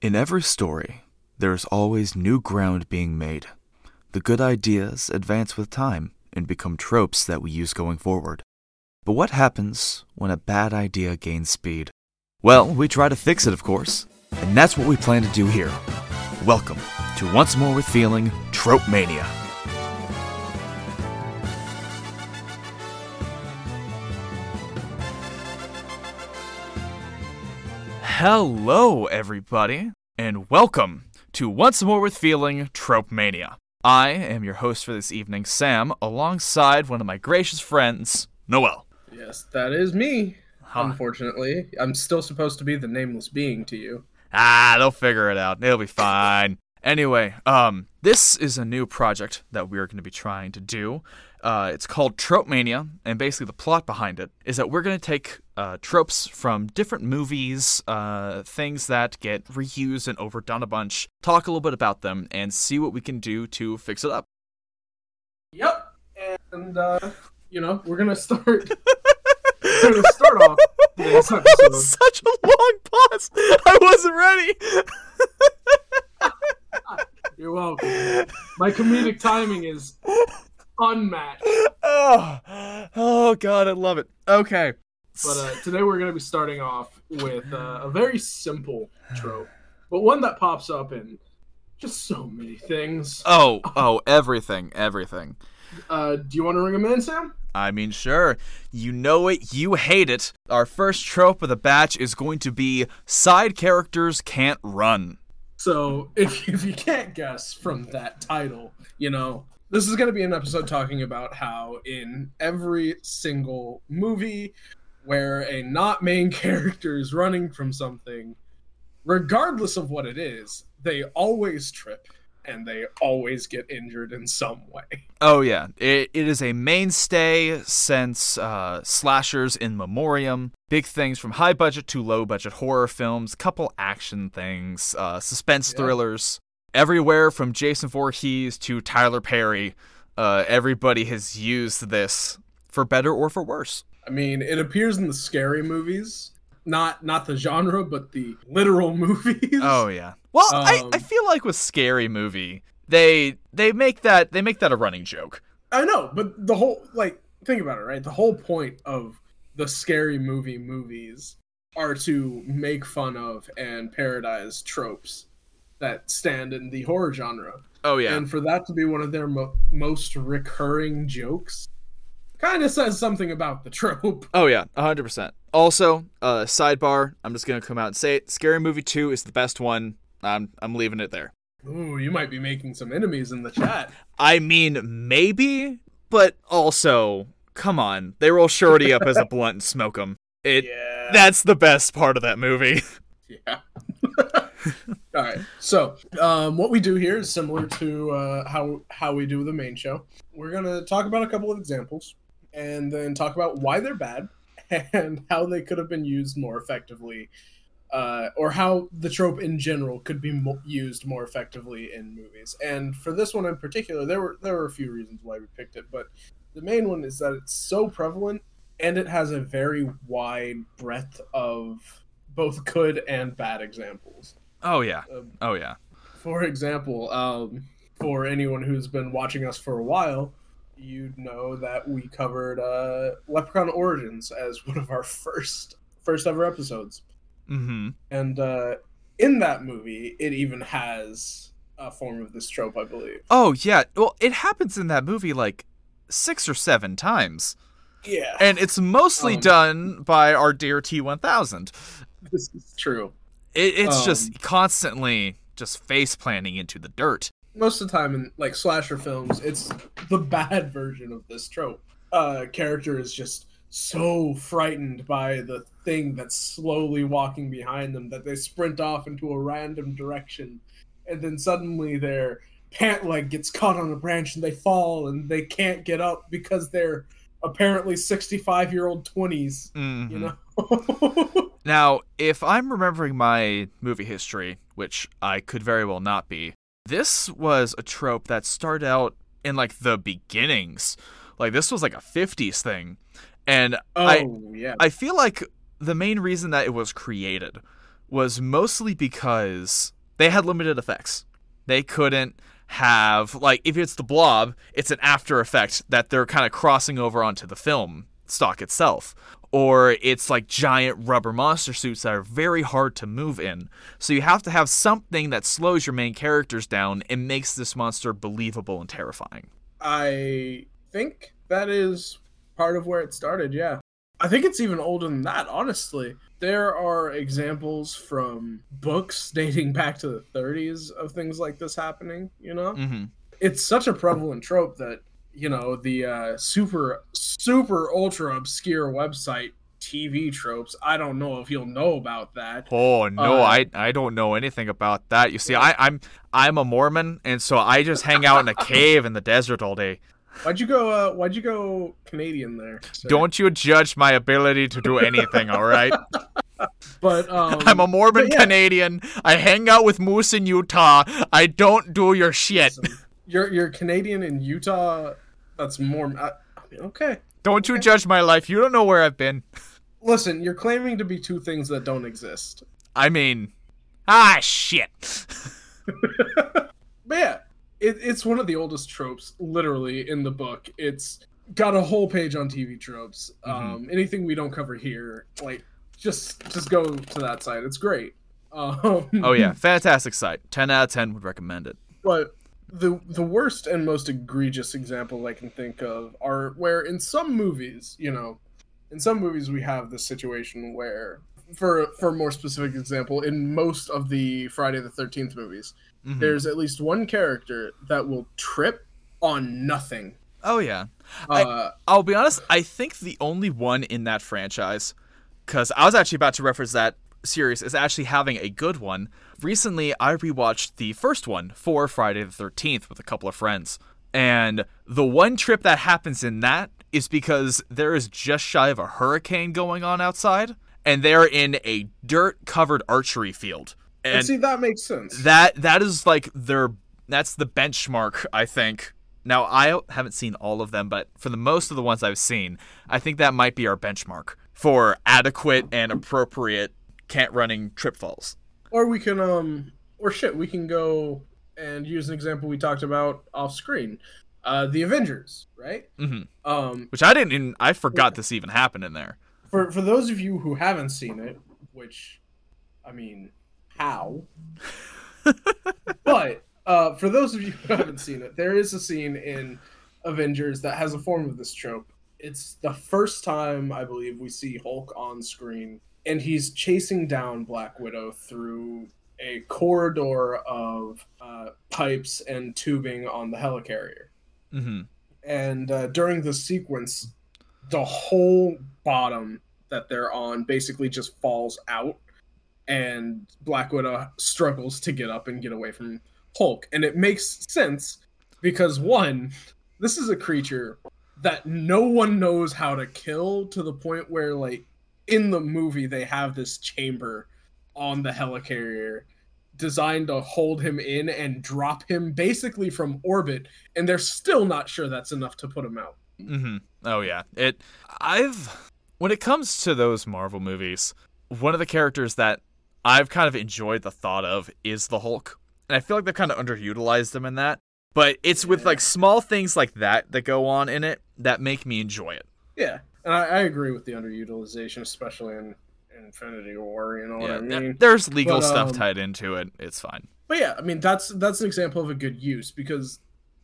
In every story, there is always new ground being made. The good ideas advance with time and become tropes that we use going forward. But what happens when a bad idea gains speed? Well, we try to fix it, of course, and that's what we plan to do here. Welcome to Once More with Feeling Trope Mania. Hello, everybody, and welcome to Once More with Feeling Trope Mania. I am your host for this evening, Sam, alongside one of my gracious friends, Noel. Yes, that is me. Huh. Unfortunately, I'm still supposed to be the nameless being to you. Ah, they'll figure it out. It'll be fine. Anyway, um, this is a new project that we're going to be trying to do. Uh, it's called Trope Mania, and basically the plot behind it is that we're going to take uh, tropes from different movies, uh, things that get reused and overdone a bunch, talk a little bit about them, and see what we can do to fix it up. Yep. And uh, you know, we're gonna start. we're gonna start off That was such a long pause. I wasn't ready. You're welcome. My comedic timing is unmatched. oh, oh God, I love it. Okay. But uh, today we're gonna be starting off with uh, a very simple trope, but one that pops up in just so many things. Oh, oh, everything, everything. Uh, do you want to ring them in, Sam? I mean, sure. You know it, you hate it. Our first trope of the batch is going to be side characters can't run. So if if you can't guess from that title, you know this is going to be an episode talking about how in every single movie where a not main character is running from something, regardless of what it is, they always trip and they always get injured in some way. Oh, yeah. It, it is a mainstay since uh, slashers in memoriam. Big things from high budget to low budget horror films, couple action things, uh, suspense Yeah. thrillers. Everywhere from Jason Voorhees to Tyler Perry, uh, everybody has used this for better or for worse. I mean, it appears in the scary movies, not not the genre, but the literal movies. Oh yeah. Well, I, Um, I feel like with scary movie, they they make that they make that a running joke. I know, but the whole like think about it, right? The whole point of the scary movie movies are to make fun of and parodize tropes that stand in the horror genre. Oh yeah. And for that to be one of their mo- most recurring jokes kind of says something about the trope. oh yeah, hundred percent. Also, uh, sidebar. I'm just gonna come out and say it. Scary Movie Two is the best one. I'm I'm leaving it there. Ooh, you might be making some enemies in the chat. I mean, maybe, but also, come on. They roll Shorty up as a blunt and smoke him. It. Yeah. That's the best part of that movie. Yeah. All right. So, um, what we do here is similar to uh, how how we do the main show. We're gonna talk about a couple of examples, and then talk about why they're bad and how they could have been used more effectively, uh, or how the trope in general could be mo- used more effectively in movies. And for this one in particular, there were there were a few reasons why we picked it, but the main one is that it's so prevalent and it has a very wide breadth of both good and bad examples. Oh yeah. Um, Oh yeah. for example, um, for anyone who's been watching us for a while, you'd know that we covered uh, Leprechaun Origins as one of our first first ever episodes, Mm-hmm. and uh, in that movie, it even has a form of this trope, I believe. Oh yeah. Well, it happens in that movie like six or seven times. Yeah, and it's mostly Um, done by our dear T1000. this is true. It, it's um, just constantly just face planting into the dirt. most of the time in like slasher films, it's the bad version of this trope. Uh, character is just so frightened by the thing that's slowly walking behind them that they sprint off into a random direction, and then suddenly their pant leg gets caught on a branch and they fall and they can't get up because they're apparently 65 year old 20s Mhm. you know Now, if I'm remembering my movie history, which I could very well not be, this was a trope that started out in like the beginnings. Like this was like a 50s thing. And oh I yeah I feel like the main reason that it was created was mostly because they had limited effects. They couldn't have like if it's the blob, it's an after effect that they're kind of crossing over onto the film stock itself. Or it's like giant rubber monster suits that are very hard to move in. So you have to have something that slows your main characters down and makes this monster believable and terrifying. I think that is part of where it started, yeah. I think it's even older than that, honestly. There are examples from books dating back to the 30s of things like this happening, you know? Mm-hmm. It's such a prevalent trope that, you know, the uh, super, super ultra obscure website TV tropes. I don't know if you'll know about that. Oh no, Uh, I I don't know anything about that. You see, I, I'm I'm a Mormon, and so I just hang out in a cave in the desert all day. Why'd you go? Uh, why'd you go Canadian there? sir? Don't you judge my ability to do anything, all right? But um, I'm a Mormon yeah. Canadian. I hang out with moose in Utah. I don't do your shit. You're you're Canadian in Utah. That's more. I, I mean, okay. Don't you judge my life. You don't know where I've been. Listen, you're claiming to be two things that don't exist. I mean, ah, shit. But yeah, it, it's one of the oldest tropes, literally, in the book. It's got a whole page on TV tropes. Um, anything we don't cover here, like just just go to that site. It's great. Um, Oh yeah, fantastic site. Ten out of ten would recommend it. But the the worst and most egregious example I can think of are where in some movies, you know, in some movies we have this situation where for for a more specific example, in most of the Friday the 13th movies, Mhm. there's at least one character that will trip on nothing. Oh yeah. I- Uh, I'll be honest, I think the only one in that franchise, because I was actually about to reference that series, is actually having a good one. Recently, I rewatched the first one for Friday the 13th with a couple of friends. And the one trip that happens in that is because there is just shy of a hurricane going on outside, and they're in a dirt covered archery field. and And see that makes sense. that that is like their that's the benchmark i think now i haven't seen all of them but for the most of the ones i've seen i think that might be our benchmark for adequate and appropriate can't running trip falls or we can um or shit, we can go and use an example we talked about off screen. Uh the Avengers, right? hmm Um which i didn't even i forgot this even happened in there for for those of you who haven't seen it, which I mean, how? but uh, for those of you who haven't seen it, there is a scene in Avengers that has a form of this trope. It's the first time I believe we see Hulk on screen, and he's chasing down Black Widow through a corridor of uh, pipes and tubing on the helicarrier. Hmm and uh, during the sequence the whole bottom that they're on basically just falls out and black widow struggles to get up and get away from hulk. And it makes sense because one this is a creature that no one knows how to kill to the point where like in the movie they have this chamber on the helicarrier designed to hold him in and drop him basically from orbit and they're still not sure that's enough to put him out. hmm Oh yeah. It I've when it comes to those Marvel movies, one of the characters that I've kind of enjoyed the thought of is the Hulk. And I feel like they've kind of underutilized him in that. But it's with like small things like that that go on in it that make me enjoy it. Yeah, and I, I agree with the underutilization, especially in Infinity War. You know what yeah, I th- mean? there's legal But, stuff um, tied into it. It's fine. But yeah, I mean that's that's an example of a good use because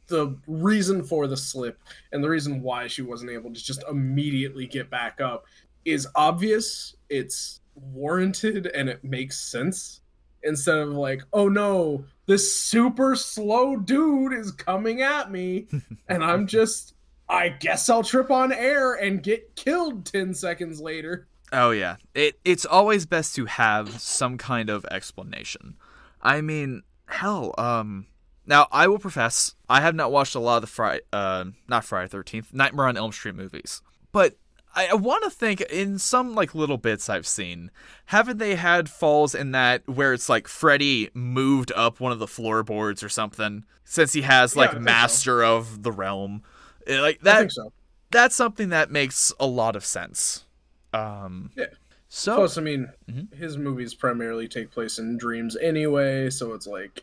the reason for the slip and the reason why she wasn't able to just immediately get back up is obvious. It's warranted and it makes sense. Instead of like, oh no, this super slow dude is coming at me, and I'm just, I guess I'll trip on air and get killed ten seconds later. Oh yeah. It it's always best to have some kind of explanation. I mean, hell, um now I will profess I have not watched a lot of the Friday uh not Friday thirteenth, Nightmare on Elm Street movies. But I, I wanna think in some like little bits I've seen, haven't they had falls in that where it's like Freddy moved up one of the floorboards or something? Since he has Yeah, like so. master of the realm. Eh, Like I that think so. that's something that makes a lot of sense. Um, Yeah. So Plus, I mean, Mhm. his movies primarily take place in dreams anyway, so it's like,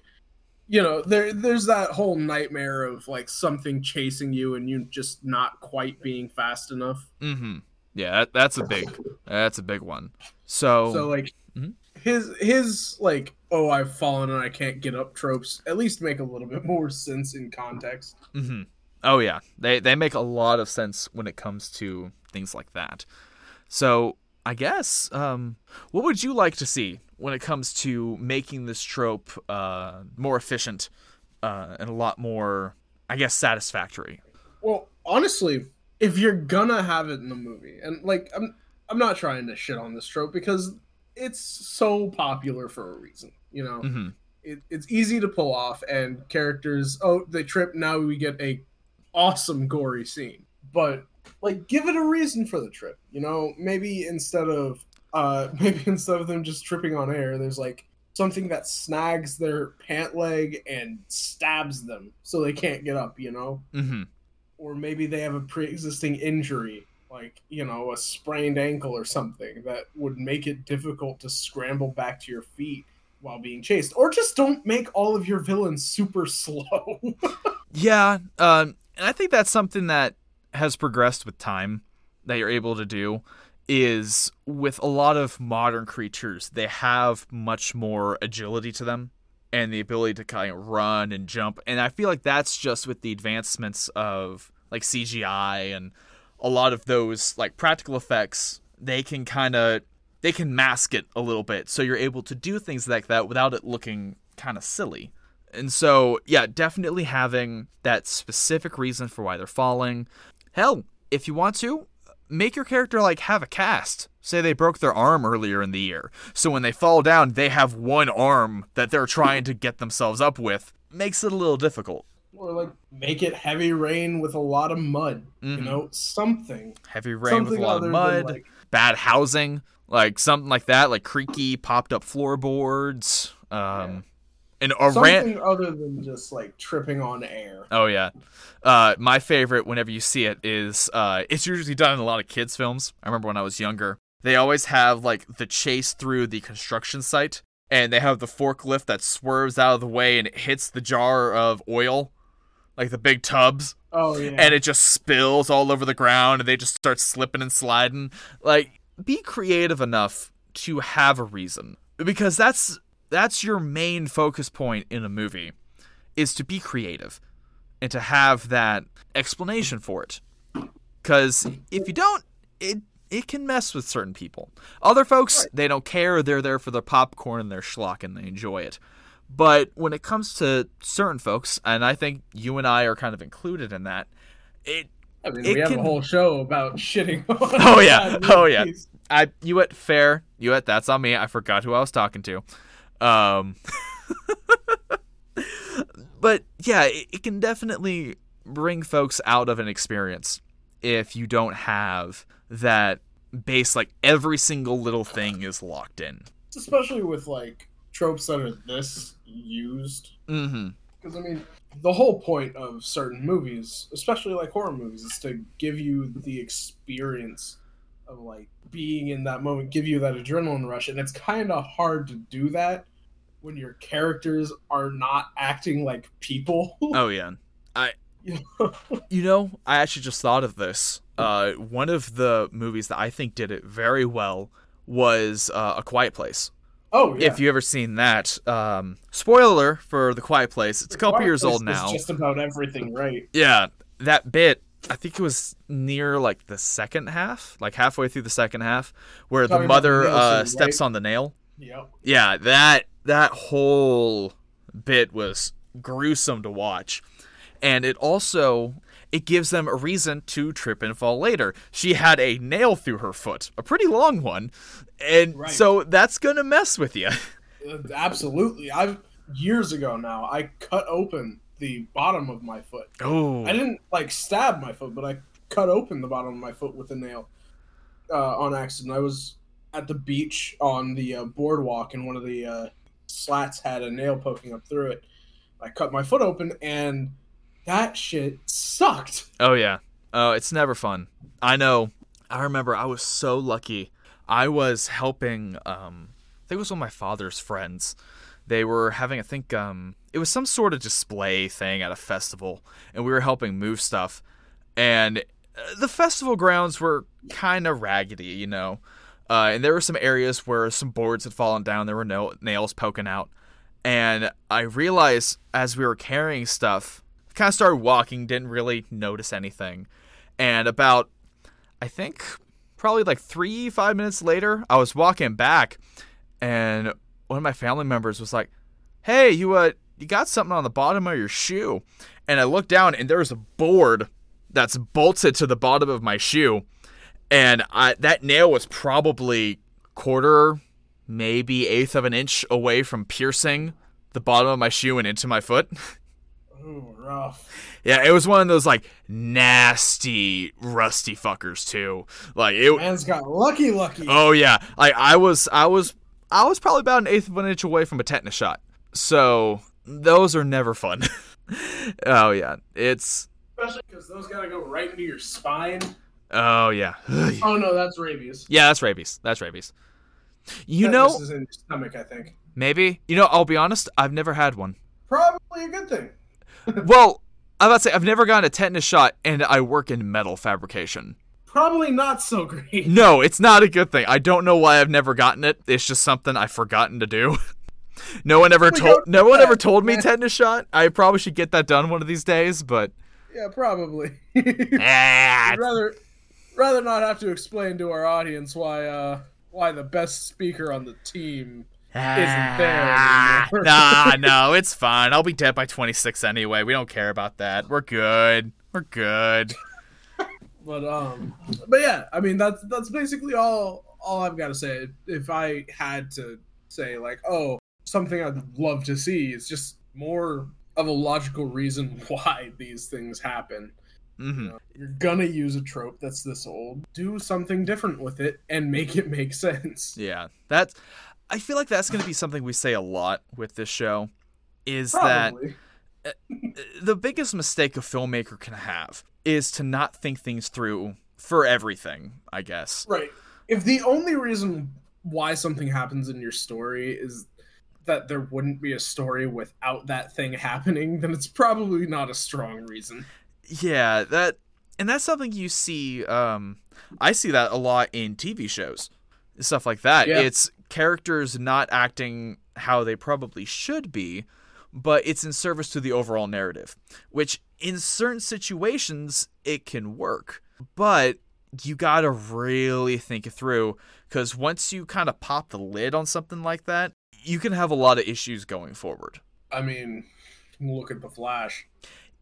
you know, there there's that whole nightmare of like something chasing you and you just not quite being fast enough. Mm-hmm. Yeah, that, that's a big that's a big one. So, So like, Mhm. his his like, oh, I've fallen and I can't get up tropes at least make a little bit more sense in context. hmm oh yeah, they they make a lot of sense when it comes to things like that. So I guess, um, what would you like to see when it comes to making this trope uh, more efficient uh, and a lot more, I guess, satisfactory? Well, honestly, if you're gonna have it in the movie, and like I'm I'm not trying to shit on this trope because it's so popular for a reason. You know, hmm it, it's easy to pull off, and characters oh they trip. Now we get a awesome gory scene, but like give it a reason for the trip. You know, maybe instead of uh maybe instead of them just tripping on air, there's like something that snags their pant leg and stabs them so they can't get up. You know hmm or maybe they have a pre-existing injury like you know a sprained ankle or something that would make it difficult to scramble back to your feet while being chased or just don't make all of your villains super slow Yeah, um, and I think that's something that has progressed with time that you're able to do is with a lot of modern creatures, they have much more agility to them and the ability to kind of run and jump. And I feel like that's just with the advancements of like CGI and a lot of those like practical effects, they can kind of they can mask it a little bit so you're able to do things like that without it looking kind of silly. And so, yeah, definitely having that specific reason for why they're falling. Hell, if you want to, make your character like have a cast. Say they broke their arm earlier in the year. So when they fall down, they have one arm that they're trying to get themselves up with. Makes it a little difficult. or like make it heavy rain with a lot of mud you Mhm. know something Heavy rain with a lot of mud, like, bad housing, like something like that, like creaky, popped up floorboards. Um, and a something other than just like tripping on air Oh yeah. Uh, my favorite whenever you see it is uh, it's usually done in a lot of kids films. I remember when I was younger, they always have like the chase through the construction site, and they have the forklift that swerves out of the way and it hits the jar of oil, like the big tubs, oh yeah and it just spills all over the ground, and they just start slipping and sliding. Like, be creative enough to have a reason, because that's that's your main focus point in a movie, is to be creative and to have that explanation for it. Because if you don't, it it can mess with certain people. Other folks, they don't care. They're there for their popcorn and their schlock, and they enjoy it. But when it comes to certain folks, and I think you and I are kind of included in that, it I mean, it we have can- a whole show about shitting on Oh, yeah. Oh, yeah. I you at fair you at that's on me. I forgot who I was talking to. Um, but yeah, it, it can definitely bring folks out of an experience if you don't have that base. Like every single little thing is locked in. especially with like tropes that are this used Mm-hmm. because i mean the whole point of certain movies especially like horror movies is to give you the experience of like being in that moment give you that adrenaline rush and it's kind of hard to do that when your characters are not acting like people Oh yeah. I? You know, I actually just thought of this. Uh, one of the movies that I think did it very well was uh, A Quiet Place. oh yeah If you ever seen that, um, spoiler for The Quiet Place. It's a couple Quiet years Place old now. just about everything right Yeah, that bit. I think it was near like the second half, like halfway through the second half, where the Talking the mother nail uh, scene, steps right? on the nail. Yep Yeah, that that whole bit was gruesome to watch, and it also it gives them a reason to trip and fall later. She had a nail through her foot, a pretty long one, and Right. so that's gonna mess with you. Uh, Absolutely. I've years ago now. I cut open the bottom of my foot. Oh, I didn't like stab my foot, but I cut open the bottom of my foot with a nail uh, on accident. I was at the beach on the uh, boardwalk, and one of the uh, slats had a nail poking up through it. I cut my foot open, and that shit sucked. Oh yeah. Oh, it's never fun. I know. I remember I was so lucky. I was helping. Um, I think it was one of my father's friends. They were having, I think, um, it was some sort of display thing at a festival, and we were helping move stuff. And uh, the festival grounds were kind of raggedy, you know. Uh, and there were some areas where some boards had fallen down. There were no nails poking out. And I realized as we were carrying stuff, kind of started walking, didn't really notice anything. And about, I think, probably like three, five minutes later, I was walking back, and one of my family members was like, "Hey, you uh, you got something on the bottom of your shoe?" And I looked down, and there was a board that's bolted to the bottom of my shoe, and I, that nail was probably quarter, maybe eighth of an inch away from piercing the bottom of my shoe and into my foot. Ooh, rough. Yeah, it was one of those like nasty rusty fuckers too. Like it. Man's got lucky, lucky. Oh yeah, like I was, I was, I was probably about an eighth of an inch away from a tetanus shot. So those are never fun. oh yeah, it's. Especially because those gotta go right into your spine. Oh yeah. Oh no, that's rabies. Yeah, that's rabies. That's rabies. You Tetanus know, is in your stomach, I think. maybe. You know, I'll be honest. I've never had one. Probably a good thing. well, I'm about to say I've never gotten a tetanus shot, and I work in metal fabrication. Probably not so great. No, it's not a good thing. I don't know why I've never gotten it. It's just something I've forgotten to do. no one ever told no one that, ever told me tetanus shot. I probably should get that done one of these days, but Yeah, probably. ah, I'd rather rather not have to explain to our audience why uh why the best speaker on the team isn't there ah, nah, no, it's fine. I'll be dead by 26 anyway. We don't care about that. We're good. We're good. But um but yeah, I mean that's that's basically all all I've got to say. If I had to say like, oh, something I'd love to see is just more of a logical reason why these things happen. Hmm You're gonna use a trope that's this old. Do something different with it and make it make sense. Yeah, that's. I feel like that's to be something we say a lot with this show. Is that the biggest mistake a filmmaker can have is to not think things through for everything, I guess. Right. If the only reason why something happens in your story is that there wouldn't be a story without that thing happening, then it's probably not a strong reason. Yeah, that and that's something you see um I see that a lot in TV shows. Stuff like that. Yeah. It's characters not acting how they probably should be, but it's in service to the overall narrative, which in certain situations it can work. But you got to really think it through cuz once you kind of pop the lid on something like that, you can have a lot of issues going forward. I mean, look at the Flash.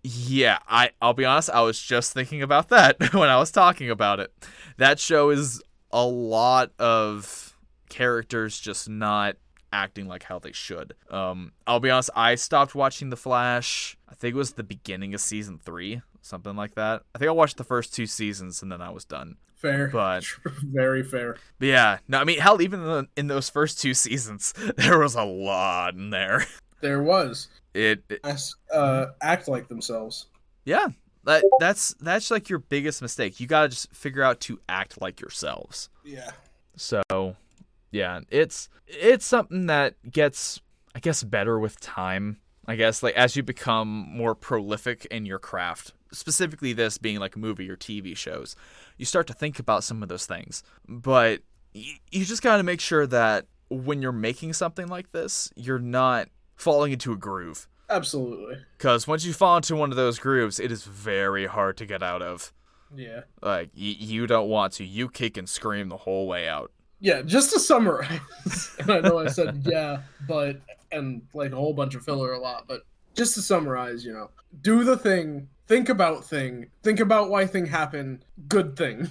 Yeah, I I'll be honest, I was just thinking about that when I was talking about it. That show is a lot of characters just not acting like how they should. Um I'll be honest, I stopped watching The Flash. I think it was the beginning of season 3, something like that. I think I watched the first 2 seasons and then I was done. Fair. But- very fair. But yeah, no, I mean, hell even in, the, in those first 2 seasons, there was a lot in there. There was. It, it Uh, act like themselves. Yeah, that that's that's like your biggest mistake. You gotta just figure out to act like yourselves. Yeah. So, yeah, it's it's something that gets, I guess, better with time. I guess like as you become more prolific in your craft, specifically this being like a movie or TV shows, you start to think about some of those things. But y- you just gotta make sure that when you're making something like this, you're not falling into a groove. Absolutely. Because once you fall into one of those grooves, it is very hard to get out of. Yeah. Like, y- you don't want to. You kick and scream the whole way out. Yeah, just to summarize, and I know I said yeah, but and like a whole bunch of filler a lot, but just to summarize, you know, do the thing, think about thing, think about why thing happened, good thing.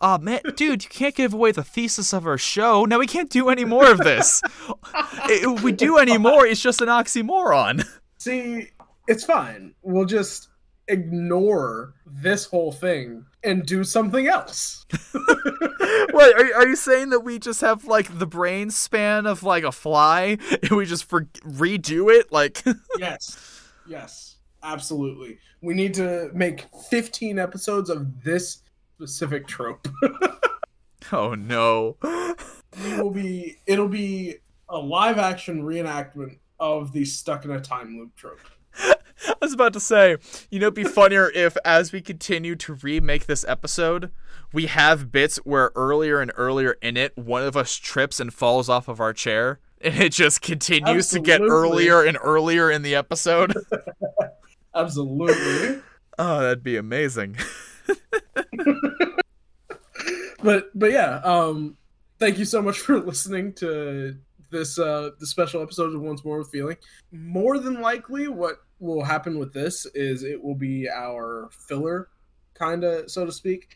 Oh, man, dude, you can't give away the thesis of our show. Now, we can't do any more of this. if we do any more, it's just an oxymoron. See, it's fine. We'll just ignore this whole thing and do something else. Wait, are, are you saying that we just have, like, the brain span of, like, a fly and we just for- redo it? Like, yes. Yes. Absolutely. We need to make 15 episodes of this specific trope. Oh no. it will be. It'll be a live action reenactment of the stuck in a time loop trope. I was about to say, you know, it'd be funnier if, as we continue to remake this episode, we have bits where earlier and earlier in it, one of us trips and falls off of our chair, and it just continues to get earlier and earlier in the episode. Absolutely. oh, that'd be amazing. but but yeah, um, thank you so much for listening to this uh the special episode of Once More with Feeling. More than likely, what will happen with this is it will be our filler, kind of so to speak,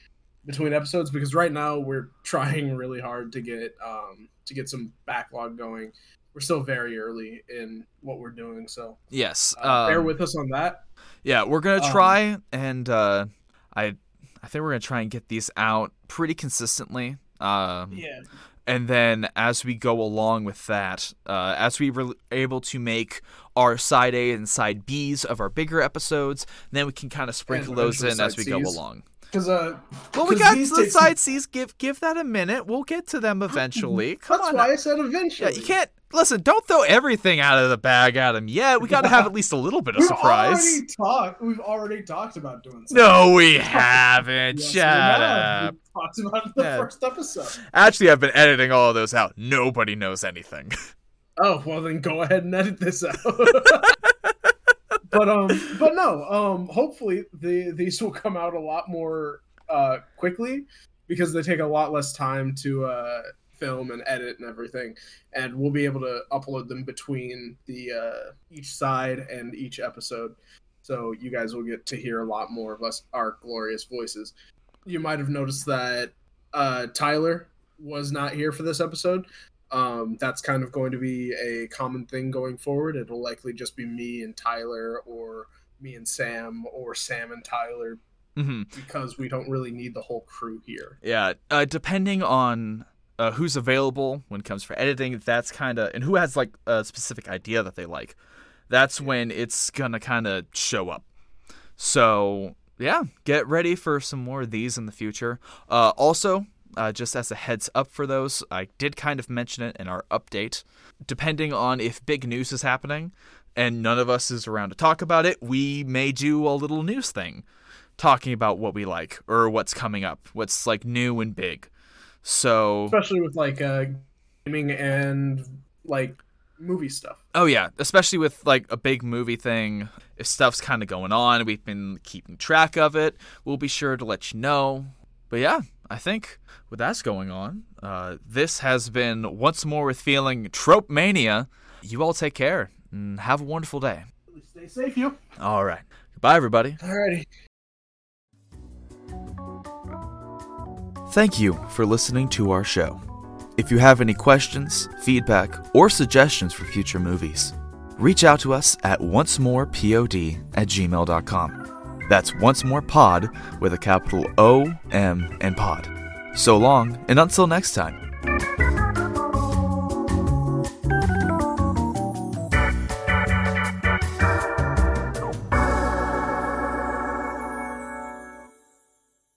between episodes because right now we're trying really hard to get um to get some backlog going. We're still very early in what we're doing, so Yes. uh, bear um, with us on that. Yeah, we're gonna Um, try, and uh, I, I think we're gonna try and get these out pretty consistently. Um, Yeah, and then as we go along with that, uh, as we were able to make our side A and side Bs of our bigger episodes, then we can kind of sprinkle those in as we side go along. Because uh, Well, we got the side Cs. Give give that a minute. We'll get to them eventually. Come that's on. why now. I said eventually. Yeah, you can't listen. Don't throw everything out of the bag at him yet. We got to have at least a little bit of We've surprise. already talked. We've already talked about doing. something. No, we haven't. Yes, we Shut up. We talked about it in the Yeah. first episode. Actually, I've been editing all of those out. Nobody knows anything. Oh well, then go ahead and edit this out. But um, but no, um, hopefully the these will come out a lot more uh quickly because they take a lot less time to uh film and edit and everything, and we'll be able to upload them between the uh each side and each episode. So you guys will get to hear a lot more of us, our glorious voices. You might have noticed that uh, Tyler was not here for this episode. Um, that's kind of going to be a common thing going forward. It'll likely just be me and Tyler, or me and Sam, or Sam and Tyler, hmm because we don't really need the whole crew here. Yeah, uh, depending on uh, who's available when it comes for editing, that's kind of and who has like a specific idea that they like. That's when it's gonna kind of show up. So yeah, get ready for some more of these in the future. Uh, also, uh, just as a heads up for those, I did kind of mention it in our update. Depending on if big news is happening and none of us is around to talk about it, we may do a little news thing talking about what we like or what's coming up, what's like new and big. So, Especially with like uh, gaming and like movie stuff. oh yeah, especially with like a big movie thing, if stuff's kind of going on, we've been keeping track of it. We'll be sure to let you know. But yeah, I think with that's going on, uh, this has been once more with feeling trope mania. You all take care and have a wonderful day. Stay safe, you. All right, goodbye, everybody. Alrighty. Thank you for listening to our show. If you have any questions, feedback, or suggestions for future movies, reach out to us at oncemorepod at gmail.com. That's once more pod with a capital O, M, and pod. So long, and until next time.